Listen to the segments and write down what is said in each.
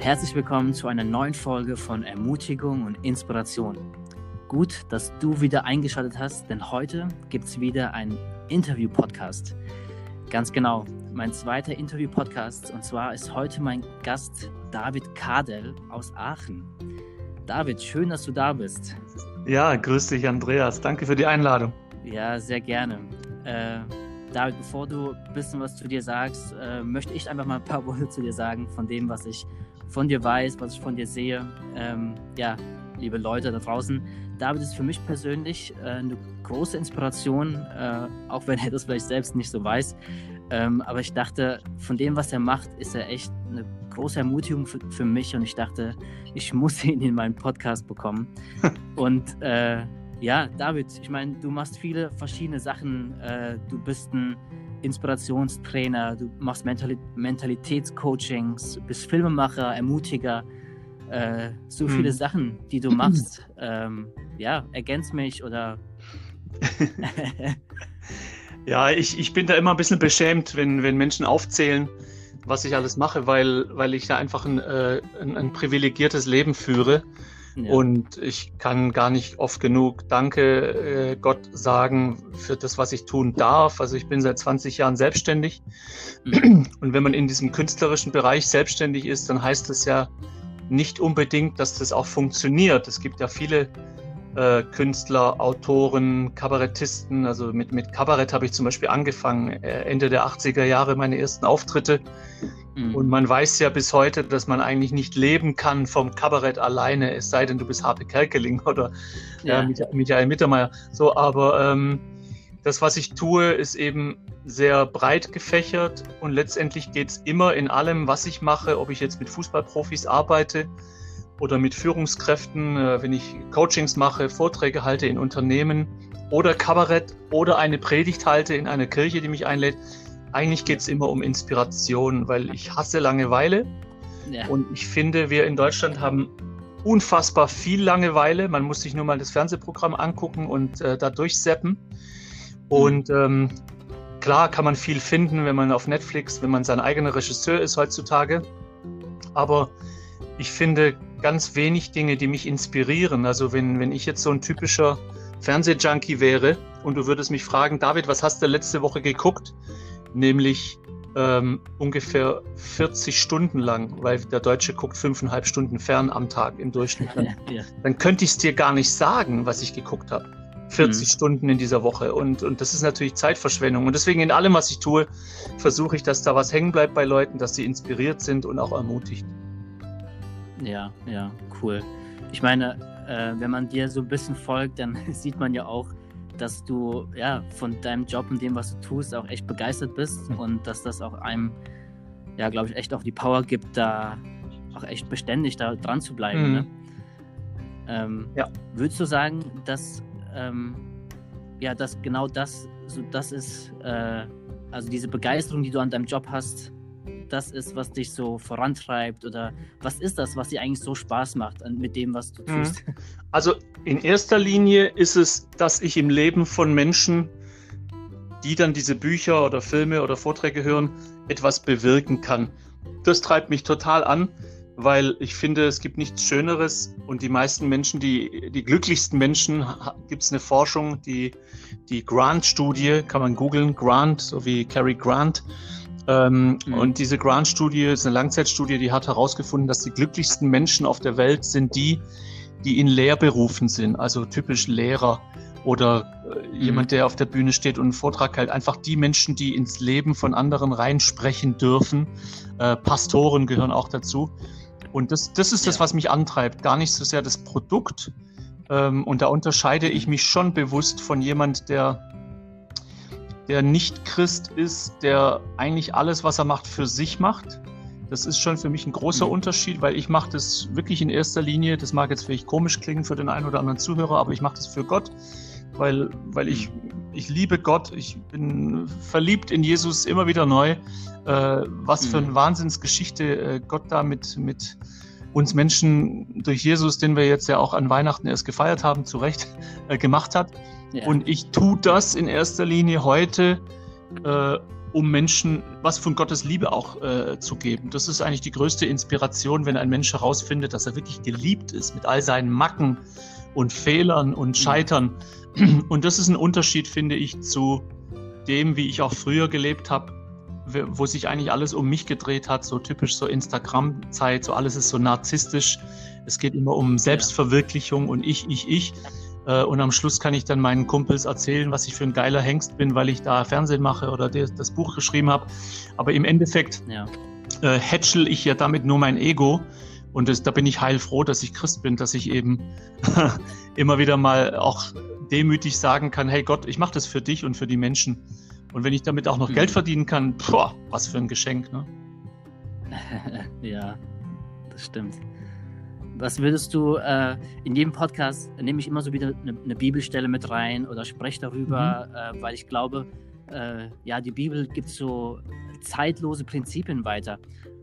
Herzlich willkommen zu einer neuen Folge von Ermutigung und Inspiration. Gut, dass du wieder eingeschaltet hast, denn heute gibt es wieder einen Interview-Podcast. Ganz genau, mein zweiter Interview-Podcast. Und zwar ist heute mein Gast David Kadel aus Aachen. David, schön, dass du da bist. Ja, grüß dich, Andreas. Danke für die Einladung. Ja, sehr gerne. Äh, David, bevor du ein bisschen was zu dir sagst, äh, möchte ich einfach mal ein paar Worte zu dir sagen, von dem, was ich von dir weiß, was ich von dir sehe. Ähm, ja, liebe Leute da draußen, David ist für mich persönlich äh, eine große Inspiration, äh, auch wenn er das vielleicht selbst nicht so weiß. Ähm, aber ich dachte, von dem, was er macht, ist er echt eine große Ermutigung für, für mich und ich dachte, ich muss ihn in meinen Podcast bekommen. und äh, ja, David, ich meine, du machst viele verschiedene Sachen. Äh, du bist ein Inspirationstrainer, du machst Mentali Mentalitätscoachings, bist Filmemacher, Ermutiger, äh, so hm. viele Sachen, die du machst. ähm, ja, ergänz mich oder. ja, ich, ich bin da immer ein bisschen beschämt, wenn, wenn Menschen aufzählen, was ich alles mache, weil, weil ich da einfach ein, äh, ein, ein privilegiertes Leben führe. Und ich kann gar nicht oft genug Danke äh, Gott sagen für das, was ich tun darf. Also ich bin seit 20 Jahren selbstständig. Mhm. Und wenn man in diesem künstlerischen Bereich selbstständig ist, dann heißt das ja nicht unbedingt, dass das auch funktioniert. Es gibt ja viele äh, Künstler, Autoren, Kabarettisten. Also mit, mit Kabarett habe ich zum Beispiel angefangen, äh, Ende der 80er Jahre meine ersten Auftritte. Mhm. Und man weiß ja bis heute, dass man eigentlich nicht leben kann vom Kabarett alleine, es sei denn, du bist Harpe Kerkeling oder ja. äh, Michael Mittermeier. So, aber ähm, das, was ich tue, ist eben sehr breit gefächert und letztendlich geht es immer in allem, was ich mache, ob ich jetzt mit Fußballprofis arbeite oder mit Führungskräften, äh, wenn ich Coachings mache, Vorträge halte in Unternehmen oder Kabarett oder eine Predigt halte in einer Kirche, die mich einlädt. Eigentlich geht es immer um Inspiration, weil ich hasse Langeweile. Ja. Und ich finde, wir in Deutschland haben unfassbar viel Langeweile. Man muss sich nur mal das Fernsehprogramm angucken und äh, da durchseppen. Und ähm, klar kann man viel finden, wenn man auf Netflix, wenn man sein eigener Regisseur ist heutzutage. Aber ich finde ganz wenig Dinge, die mich inspirieren. Also wenn, wenn ich jetzt so ein typischer Fernsehjunkie wäre und du würdest mich fragen, David, was hast du letzte Woche geguckt? nämlich ähm, ungefähr 40 Stunden lang, weil der Deutsche guckt fünfeinhalb Stunden fern am Tag im Durchschnitt. Dann, ja. dann könnte ich es dir gar nicht sagen, was ich geguckt habe. 40 mhm. Stunden in dieser Woche. Und, und das ist natürlich Zeitverschwendung. Und deswegen in allem, was ich tue, versuche ich, dass da was hängen bleibt bei Leuten, dass sie inspiriert sind und auch ermutigt. Ja, ja, cool. Ich meine, äh, wenn man dir so ein bisschen folgt, dann sieht man ja auch, dass du ja von deinem Job und dem, was du tust, auch echt begeistert bist mhm. und dass das auch einem, ja, glaube ich, echt auch die Power gibt, da auch echt beständig da dran zu bleiben. Mhm. Ne? Ähm, ja. Würdest du sagen, dass ähm, ja, dass genau das so das ist, äh, also diese Begeisterung, die du an deinem Job hast, das ist, was dich so vorantreibt? Oder was ist das, was dir eigentlich so Spaß macht mit dem, was du mhm. tust? Also in erster Linie ist es, dass ich im Leben von Menschen, die dann diese Bücher oder Filme oder Vorträge hören, etwas bewirken kann. Das treibt mich total an, weil ich finde, es gibt nichts Schöneres und die meisten Menschen, die, die glücklichsten Menschen, gibt es eine Forschung, die, die Grant-Studie, kann man googeln, Grant, so wie Cary Grant, ähm, mhm. Und diese Grant-Studie ist eine Langzeitstudie, die hat herausgefunden, dass die glücklichsten Menschen auf der Welt sind die, die in Lehrberufen sind, also typisch Lehrer oder äh, mhm. jemand, der auf der Bühne steht und einen Vortrag hält. Einfach die Menschen, die ins Leben von anderen reinsprechen dürfen. Äh, Pastoren gehören auch dazu. Und das, das ist das, was mich antreibt, gar nicht so sehr das Produkt. Ähm, und da unterscheide ich mich schon bewusst von jemand, der der nicht Christ ist, der eigentlich alles, was er macht, für sich macht. Das ist schon für mich ein großer mhm. Unterschied, weil ich mache das wirklich in erster Linie, das mag jetzt vielleicht komisch klingen für den einen oder anderen Zuhörer, aber ich mache das für Gott, weil, weil ich, mhm. ich liebe Gott, ich bin verliebt in Jesus immer wieder neu. Äh, was für eine mhm. Wahnsinnsgeschichte äh, Gott da mit, mit uns Menschen durch Jesus, den wir jetzt ja auch an Weihnachten erst gefeiert haben, zu Recht äh, gemacht hat. Ja. Und ich tue das in erster Linie heute, äh, um Menschen was von Gottes Liebe auch äh, zu geben. Das ist eigentlich die größte Inspiration, wenn ein Mensch herausfindet, dass er wirklich geliebt ist mit all seinen Macken und Fehlern und mhm. Scheitern. Und das ist ein Unterschied, finde ich, zu dem, wie ich auch früher gelebt habe, wo sich eigentlich alles um mich gedreht hat, so typisch so Instagram-Zeit, so alles ist so narzisstisch. Es geht immer um Selbstverwirklichung und ich, ich, ich. Äh, und am Schluss kann ich dann meinen Kumpels erzählen, was ich für ein geiler Hengst bin, weil ich da Fernsehen mache oder das Buch geschrieben habe. Aber im Endeffekt ja. äh, hätschel ich ja damit nur mein Ego. Und das, da bin ich heilfroh, dass ich Christ bin, dass ich eben immer wieder mal auch demütig sagen kann, hey Gott, ich mache das für dich und für die Menschen. Und wenn ich damit auch noch mhm. Geld verdienen kann, boah, was für ein Geschenk. Ne? ja, das stimmt. Was würdest du äh, in jedem Podcast nehme ich immer so wieder eine, eine Bibelstelle mit rein oder spreche darüber, mhm. äh, weil ich glaube, äh, ja, die Bibel gibt so zeitlose Prinzipien weiter.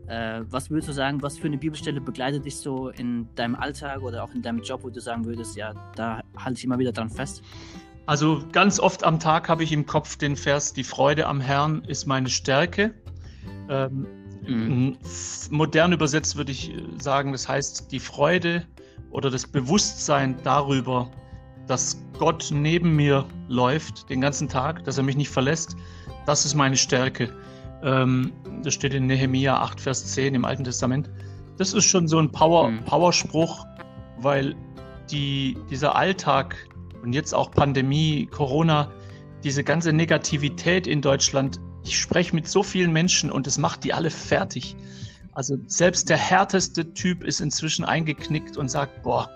Äh, was würdest du sagen, was für eine Bibelstelle begleitet dich so in deinem Alltag oder auch in deinem Job, wo du sagen würdest, ja, da halte ich immer wieder dran fest? Also ganz oft am Tag habe ich im Kopf den Vers, die Freude am Herrn ist meine Stärke. Ähm, Mhm. Modern übersetzt würde ich äh, sagen, das heißt die Freude oder das Bewusstsein darüber, dass Gott neben mir läuft den ganzen Tag, dass er mich nicht verlässt, das ist meine Stärke. Ähm, das steht in Nehemia 8, Vers 10 im Alten Testament. Das ist schon so ein Power, mhm. Powerspruch, weil die, dieser Alltag und jetzt auch Pandemie, Corona, diese ganze Negativität in Deutschland ich spreche mit so vielen Menschen und es macht die alle fertig. Also selbst der härteste Typ ist inzwischen eingeknickt und sagt, boah,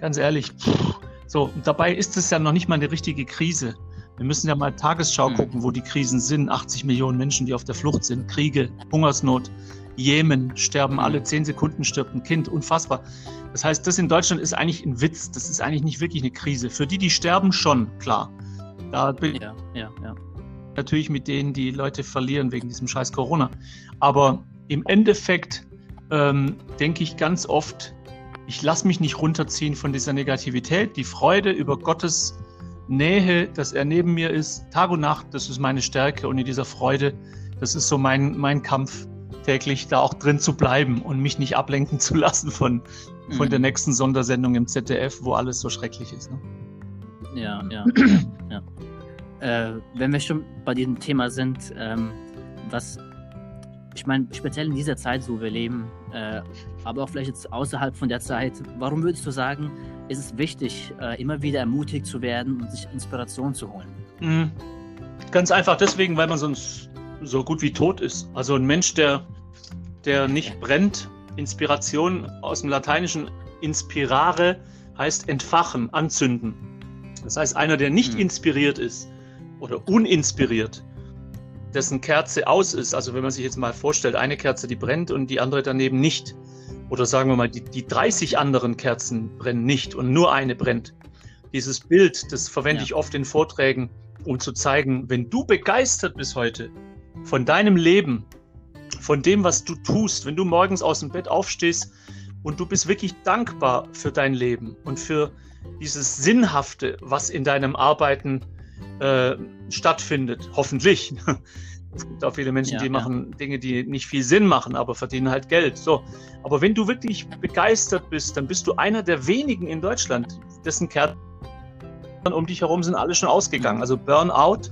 ganz ehrlich, pff. so, und dabei ist es ja noch nicht mal eine richtige Krise. Wir müssen ja mal Tagesschau mhm. gucken, wo die Krisen sind. 80 Millionen Menschen, die auf der Flucht sind, Kriege, Hungersnot, Jemen, sterben alle zehn Sekunden stirbt ein Kind, unfassbar. Das heißt, das in Deutschland ist eigentlich ein Witz, das ist eigentlich nicht wirklich eine Krise. Für die, die sterben, schon, klar. Da bin ja, ja, ja natürlich mit denen, die Leute verlieren wegen diesem scheiß Corona. Aber im Endeffekt ähm, denke ich ganz oft, ich lasse mich nicht runterziehen von dieser Negativität. Die Freude über Gottes Nähe, dass er neben mir ist, Tag und Nacht, das ist meine Stärke. Und in dieser Freude, das ist so mein, mein Kampf täglich, da auch drin zu bleiben und mich nicht ablenken zu lassen von, von mhm. der nächsten Sondersendung im ZDF, wo alles so schrecklich ist. Ne? Ja, ja. ja äh, wenn wir schon bei diesem Thema sind, ähm, was ich meine, speziell in dieser Zeit, wo wir leben, äh, aber auch vielleicht jetzt außerhalb von der Zeit, warum würdest du sagen, ist es wichtig, äh, immer wieder ermutigt zu werden und sich Inspiration zu holen? Mhm. Ganz einfach deswegen, weil man sonst so gut wie tot ist. Also ein Mensch, der, der nicht brennt, Inspiration aus dem Lateinischen inspirare heißt entfachen, anzünden. Das heißt, einer, der nicht mhm. inspiriert ist, oder uninspiriert, dessen Kerze aus ist, also wenn man sich jetzt mal vorstellt, eine Kerze, die brennt und die andere daneben nicht, oder sagen wir mal, die, die 30 anderen Kerzen brennen nicht und nur eine brennt. Dieses Bild, das verwende ja. ich oft in Vorträgen, um zu zeigen, wenn du begeistert bist heute von deinem Leben, von dem, was du tust, wenn du morgens aus dem Bett aufstehst und du bist wirklich dankbar für dein Leben und für dieses Sinnhafte, was in deinem Arbeiten äh, stattfindet. Hoffentlich. Es gibt auch viele Menschen, ja, die machen ja. Dinge, die nicht viel Sinn machen, aber verdienen halt Geld. So. Aber wenn du wirklich begeistert bist, dann bist du einer der wenigen in Deutschland, dessen Kerzen um dich herum sind alle schon ausgegangen. Also Burnout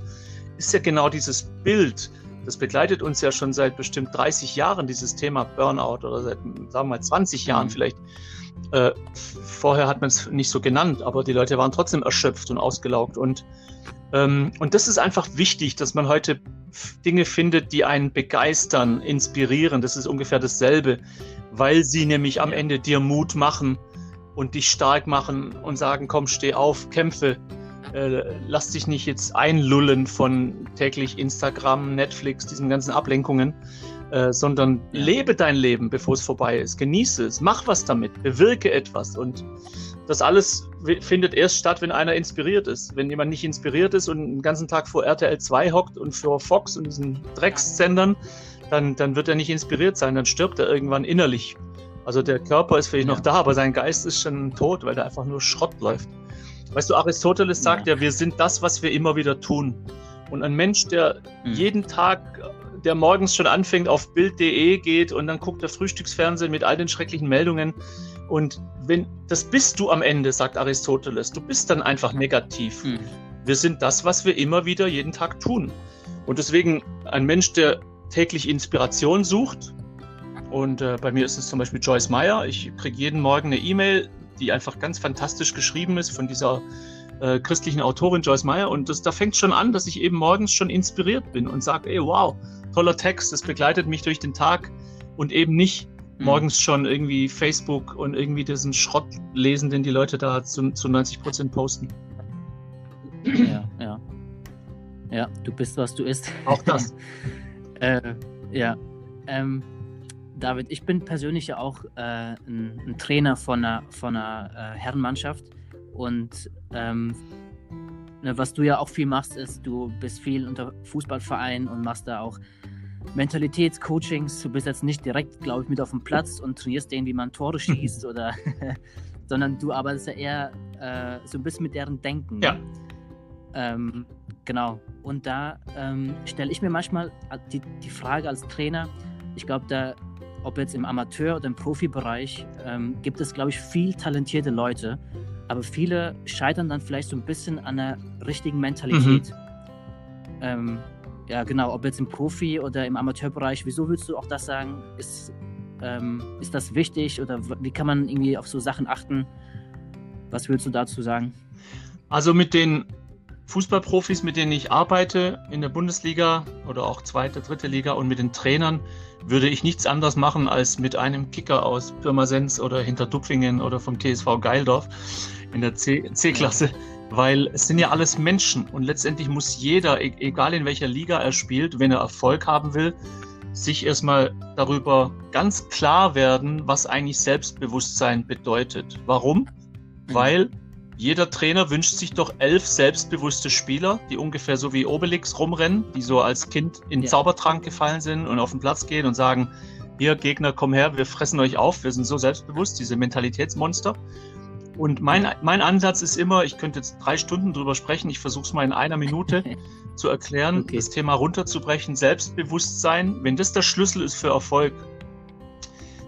ist ja genau dieses Bild. Das begleitet uns ja schon seit bestimmt 30 Jahren, dieses Thema Burnout oder seit, sagen wir mal, 20 Jahren mhm. vielleicht. Äh, vorher hat man es nicht so genannt, aber die Leute waren trotzdem erschöpft und ausgelaugt. Und und das ist einfach wichtig, dass man heute Dinge findet, die einen begeistern, inspirieren. Das ist ungefähr dasselbe, weil sie nämlich am Ende dir Mut machen und dich stark machen und sagen, komm, steh auf, kämpfe. Äh, lass dich nicht jetzt einlullen von täglich Instagram, Netflix, diesen ganzen Ablenkungen, äh, sondern lebe dein Leben, bevor es vorbei ist. Genieße es, mach was damit, bewirke etwas und das alles findet erst statt, wenn einer inspiriert ist. Wenn jemand nicht inspiriert ist und den ganzen Tag vor RTL 2 hockt und vor Fox und diesen Dreckssendern, dann, dann wird er nicht inspiriert sein, dann stirbt er irgendwann innerlich. Also der Körper ist vielleicht ja. noch da, aber sein Geist ist schon tot, weil da einfach nur Schrott läuft. Weißt du, Aristoteles sagt ja, ja wir sind das, was wir immer wieder tun. Und ein Mensch, der mhm. jeden Tag, der morgens schon anfängt, auf Bild.de geht und dann guckt der Frühstücksfernsehen mit all den schrecklichen Meldungen. Und wenn das bist du am Ende, sagt Aristoteles, du bist dann einfach negativ. Mhm. Wir sind das, was wir immer wieder jeden Tag tun. Und deswegen ein Mensch, der täglich Inspiration sucht, und äh, bei mir ist es zum Beispiel Joyce Meyer. Ich kriege jeden Morgen eine E-Mail, die einfach ganz fantastisch geschrieben ist von dieser äh, christlichen Autorin Joyce Meyer. Und das, da fängt schon an, dass ich eben morgens schon inspiriert bin und sage, ey, wow, toller Text, das begleitet mich durch den Tag und eben nicht mhm. morgens schon irgendwie Facebook und irgendwie diesen Schrott lesen, den die Leute da zu, zu 90 Prozent posten. Ja, ja. Ja, du bist, was du isst. Auch das. äh, ja. Ähm, David, ich bin persönlich ja auch äh, ein, ein, Trainer von einer, von einer äh, Herrenmannschaft und ähm, ne, was du ja auch viel machst, ist, du bist viel unter Fußballvereinen und machst da auch Mentalitätscoachings. Du bist jetzt nicht direkt, glaube ich, mit auf dem Platz und trainierst denen, wie man Tore schießt oder, sondern du arbeitest ja eher äh, so ein bisschen mit deren Denken. Ja. Ähm, genau. Und da ähm, stelle ich mir manchmal die, die Frage als Trainer, ich glaube, da ob jetzt im Amateur- oder im Profibereich, ähm, gibt es, glaube ich, viel talentierte Leute, aber viele scheitern dann vielleicht so ein bisschen an der richtigen Mentalität. Mhm. Ähm, ja, genau, ob jetzt im Profi- oder im Amateurbereich, wieso würdest du auch das sagen? Ist, ähm, ist das wichtig oder wie kann man irgendwie auf so Sachen achten? Was würdest du dazu sagen? Also mit den Fußballprofis, mit denen ich arbeite in der Bundesliga oder auch zweite, dritte Liga und mit den Trainern würde ich nichts anderes machen als mit einem Kicker aus Pirmasens oder Hinterdupfingen oder vom TSV Geildorf in der C-Klasse, weil es sind ja alles Menschen und letztendlich muss jeder, e-, egal in welcher Liga er spielt, wenn er Erfolg haben will, sich erstmal darüber ganz klar werden, was eigentlich Selbstbewusstsein bedeutet. Warum? Mhm. Weil jeder Trainer wünscht sich doch elf selbstbewusste Spieler, die ungefähr so wie Obelix rumrennen, die so als Kind in ja. Zaubertrank gefallen sind und auf den Platz gehen und sagen, hier Gegner, komm her, wir fressen euch auf, wir sind so selbstbewusst, diese Mentalitätsmonster. Und mein, mein Ansatz ist immer, ich könnte jetzt drei Stunden drüber sprechen, ich versuche es mal in einer Minute zu erklären, okay. das Thema runterzubrechen, Selbstbewusstsein, wenn das der Schlüssel ist für Erfolg,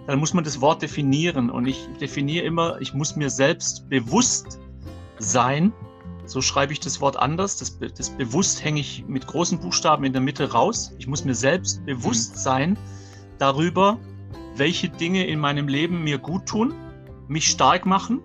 dann muss man das Wort definieren. Und ich definiere immer, ich muss mir selbst bewusst sein. So schreibe ich das Wort anders. Das, das bewusst hänge ich mit großen Buchstaben in der Mitte raus. Ich muss mir selbst bewusst mhm. sein darüber, welche Dinge in meinem Leben mir gut tun, mich stark machen.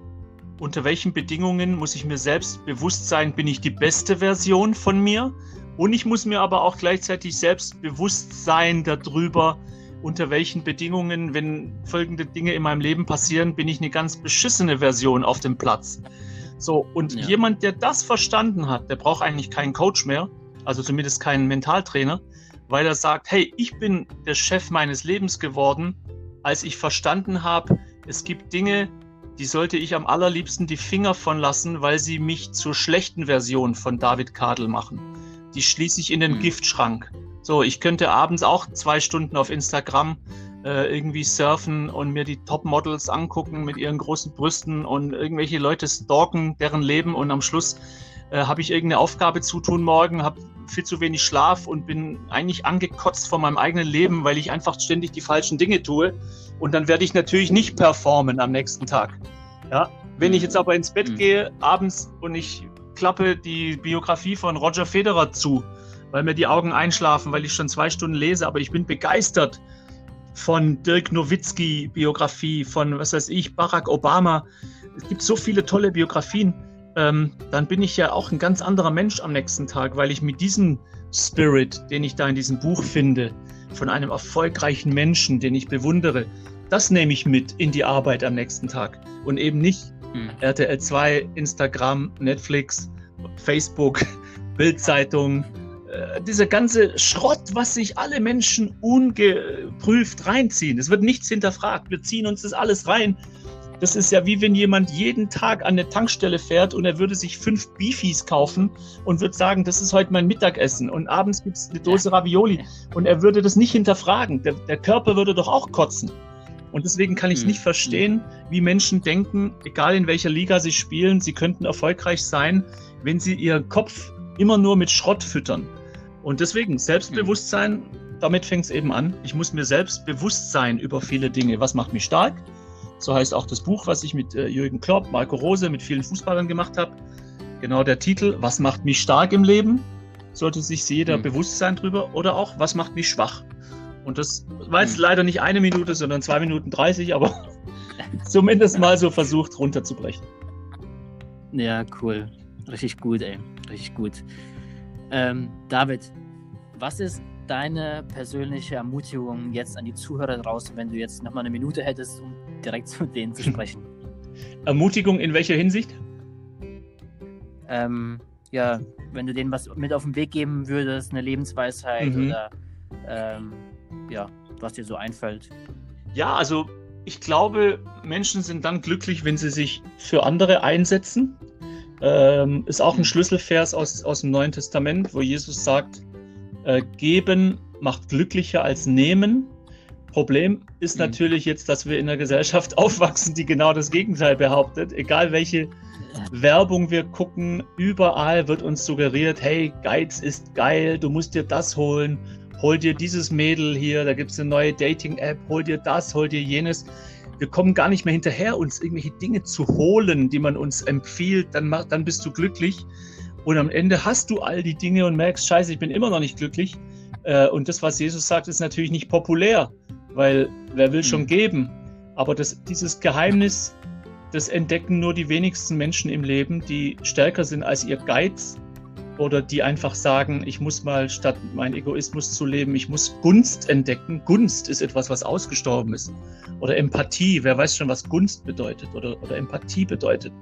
Unter welchen Bedingungen muss ich mir selbst bewusst sein, bin ich die beste Version von mir? Und ich muss mir aber auch gleichzeitig selbst bewusst sein darüber, unter welchen Bedingungen, wenn folgende Dinge in meinem Leben passieren, bin ich eine ganz beschissene Version auf dem Platz. So, und ja. jemand, der das verstanden hat, der braucht eigentlich keinen Coach mehr, also zumindest keinen Mentaltrainer, weil er sagt, hey, ich bin der Chef meines Lebens geworden, als ich verstanden habe, es gibt Dinge, die sollte ich am allerliebsten die Finger von lassen, weil sie mich zur schlechten Version von David Kadel machen. Die schließe ich in den mhm. Giftschrank. So, ich könnte abends auch zwei Stunden auf Instagram äh, irgendwie surfen und mir die Topmodels angucken mit ihren großen Brüsten und irgendwelche Leute stalken deren Leben und am Schluss äh, habe ich irgendeine Aufgabe zu tun morgen, habe viel zu wenig Schlaf und bin eigentlich angekotzt von meinem eigenen Leben, weil ich einfach ständig die falschen Dinge tue. Und dann werde ich natürlich nicht performen am nächsten Tag. Ja? Wenn ich jetzt aber ins Bett mhm. gehe abends und ich klappe die Biografie von Roger Federer zu, weil mir die Augen einschlafen, weil ich schon zwei Stunden lese, aber ich bin begeistert von Dirk Nowitzki Biografie, von was weiß ich, Barack Obama. Es gibt so viele tolle Biografien. Ähm, dann bin ich ja auch ein ganz anderer Mensch am nächsten Tag, weil ich mit diesem Spirit, den ich da in diesem Buch finde, von einem erfolgreichen Menschen, den ich bewundere, das nehme ich mit in die Arbeit am nächsten Tag und eben nicht hm. RTL 2, Instagram, Netflix, Facebook, Bildzeitung, äh, dieser ganze Schrott, was sich alle Menschen ungeprüft reinziehen. Es wird nichts hinterfragt. Wir ziehen uns das alles rein. Das ist ja wie wenn jemand jeden Tag an eine Tankstelle fährt und er würde sich fünf Beefies kaufen und würde sagen, das ist heute mein Mittagessen und abends gibt es eine Dose Ravioli und er würde das nicht hinterfragen. Der, der Körper würde doch auch kotzen. Und deswegen kann ich es hm. nicht verstehen, wie Menschen denken, egal in welcher Liga sie spielen, sie könnten erfolgreich sein, wenn sie ihren Kopf immer nur mit Schrott füttern. Und deswegen, Selbstbewusstsein, damit fängt es eben an. Ich muss mir selbst bewusst sein über viele Dinge. Was macht mich stark? So heißt auch das Buch, was ich mit äh, Jürgen Klopp, Marco Rose, mit vielen Fußballern gemacht habe. Genau der Titel, was macht mich stark im Leben? Sollte sich jeder mhm. bewusst sein drüber. Oder auch, was macht mich schwach? Und das war jetzt mhm. leider nicht eine Minute, sondern zwei Minuten 30, aber zumindest mal so versucht runterzubrechen. Ja, cool. Richtig gut, ey. Richtig gut. Ähm, David, was ist deine persönliche Ermutigung jetzt an die Zuhörer draußen, wenn du jetzt nochmal eine Minute hättest, um direkt zu denen zu sprechen? Ermutigung in welcher Hinsicht? Ähm, ja, wenn du denen was mit auf den Weg geben würdest, eine Lebensweisheit mhm. oder ähm, ja, was dir so einfällt. Ja, also ich glaube, Menschen sind dann glücklich, wenn sie sich für andere einsetzen. Ähm, ist auch ein. Schlüsselvers aus, aus dem Neuen Testament, wo Jesus sagt, äh, geben macht glücklicher als nehmen. Problem ist mhm. natürlich jetzt, dass wir in einer Gesellschaft aufwachsen, die genau das Gegenteil behauptet. Egal welche Werbung wir gucken, überall wird uns suggeriert, hey, Geiz ist geil, du musst dir das holen, hol dir dieses Mädel hier, da gibt es eine neue Dating-App, hol dir das, hol dir jenes. Wir kommen gar nicht mehr hinterher, uns irgendwelche Dinge zu holen, die man uns empfiehlt, dann, dann bist du glücklich. Und am Ende hast du all die Dinge und merkst, scheiße, ich bin immer noch nicht glücklich. Äh, und das, was Jesus sagt, ist natürlich nicht populär, weil wer will schon hm. geben? Aber das, dieses Geheimnis, das entdecken nur die wenigsten Menschen im Leben, die stärker sind als ihr Geiz oder die einfach sagen, ich muss mal statt mein Egoismus zu leben, ich muss Gunst entdecken. Gunst ist etwas, was ausgestorben ist. Oder Empathie, wer weiß schon, was Gunst bedeutet oder, oder Empathie bedeutet.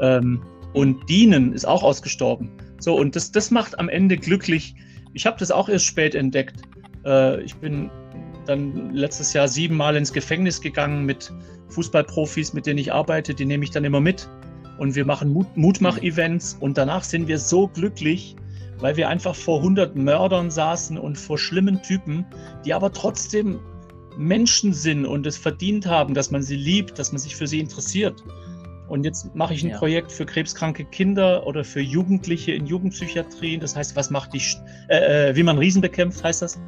Ähm, und Dienen ist auch ausgestorben. So, und das, das macht am Ende glücklich. Ich habe das auch erst spät entdeckt. Äh, ich bin dann letztes Jahr siebenmal ins Gefängnis gegangen mit Fußballprofis, mit denen ich arbeite. Die nehme ich dann immer mit und wir machen Mut Mutmach-Events und danach sind wir so glücklich, weil wir einfach vor 100 Mördern saßen und vor schlimmen Typen, die aber trotzdem Menschen sind und es verdient haben, dass man sie liebt, dass man sich für sie interessiert. Und jetzt mache ich ein ja. Projekt für krebskranke Kinder oder für Jugendliche in Jugendpsychiatrien. Das heißt, was macht die, äh, äh, wie man Riesen bekämpft, heißt das.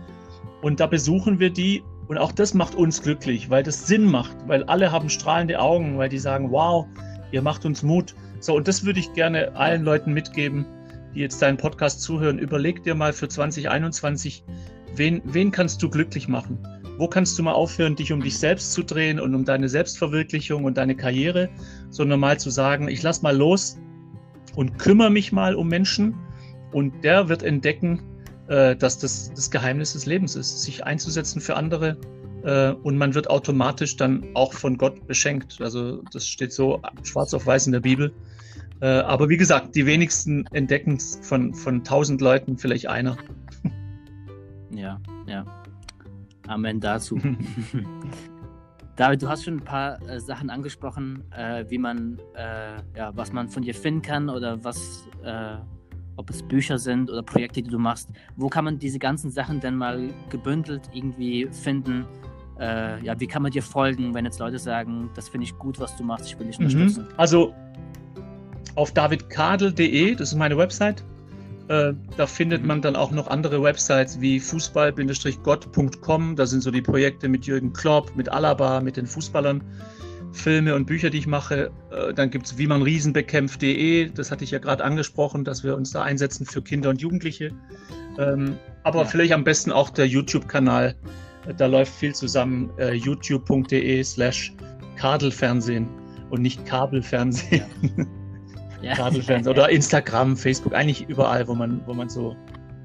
Und da besuchen wir die und auch das macht uns glücklich, weil das Sinn macht, weil alle haben strahlende Augen, weil die sagen, wow, Ihr macht uns Mut. So, und das würde ich gerne allen Leuten mitgeben, die jetzt deinen Podcast zuhören. Überleg dir mal für 2021, wen, wen kannst du glücklich machen? Wo kannst du mal aufhören, dich um dich selbst zu drehen und um deine Selbstverwirklichung und deine Karriere, sondern mal zu sagen, ich lass mal los und kümmere mich mal um Menschen und der wird entdecken, äh, dass das das Geheimnis des Lebens ist, sich einzusetzen für andere und man wird automatisch dann auch von Gott beschenkt. Also das steht so schwarz auf weiß in der Bibel. Äh, aber wie gesagt, die wenigsten entdecken es von, von tausend Leuten, vielleicht einer. Ja, ja. Amen dazu. David, du hast schon ein paar äh, Sachen angesprochen, äh, wie man, äh, ja, was man von dir finden kann oder was, äh, ob es Bücher sind oder Projekte, die du machst. Wo kann man diese ganzen Sachen denn mal gebündelt irgendwie finden? Äh, ja, wie kann man dir folgen, wenn jetzt Leute sagen, das finde ich gut, was du machst, ich will dich mhm. unterstützen? Also auf davidkadel.de, das ist meine Website, äh, da findet mhm. man dann auch noch andere Websites wie fußball-gott.com. Da sind so die Projekte mit Jürgen Klopp, mit Alaba, mit den Fußballern, Filme und Bücher, die ich mache. Äh, dann gibt es wie man Riesen bekämpft.de. Das hatte ich ja gerade angesprochen, dass wir uns da einsetzen für Kinder und Jugendliche. Ähm, aber ja. vielleicht am besten auch der YouTube-Kanal da läuft viel zusammen. Äh, youtube.de slash Kadelfernsehen und nicht Kabelfernsehen. Ja. Kadelfernsehen oder Instagram, Facebook, eigentlich überall, wo man, wo man so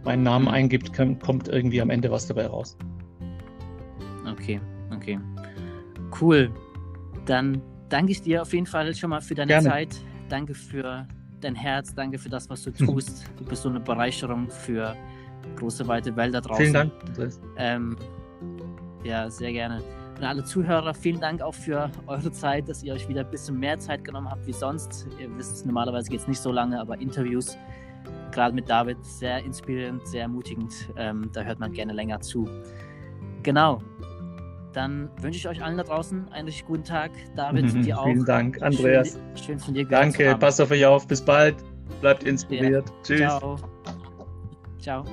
meinen Namen mhm. eingibt, kann, kommt irgendwie am Ende was dabei raus. Okay, okay. Cool. Dann danke ich dir auf jeden Fall schon mal für deine Gerne. Zeit. Danke für dein Herz, danke für das, was du tust. du bist so eine Bereicherung für große, weite Welt da draußen. Vielen Dank. Ähm, ja, sehr gerne. Und alle Zuhörer, vielen Dank auch für eure Zeit, dass ihr euch wieder ein bisschen mehr Zeit genommen habt wie sonst. Ihr wisst, normalerweise geht es nicht so lange, aber Interviews, gerade mit David, sehr inspirierend, sehr ermutigend. Ähm, da hört man gerne länger zu. Genau. Dann wünsche ich euch allen da draußen einen richtig guten Tag. David, mhm, dir auch. Vielen Dank, Andreas. Schön, schön von dir Danke, passt auf euch auf. Bis bald. Bleibt inspiriert. Ja. Tschüss. Ciao. Ciao.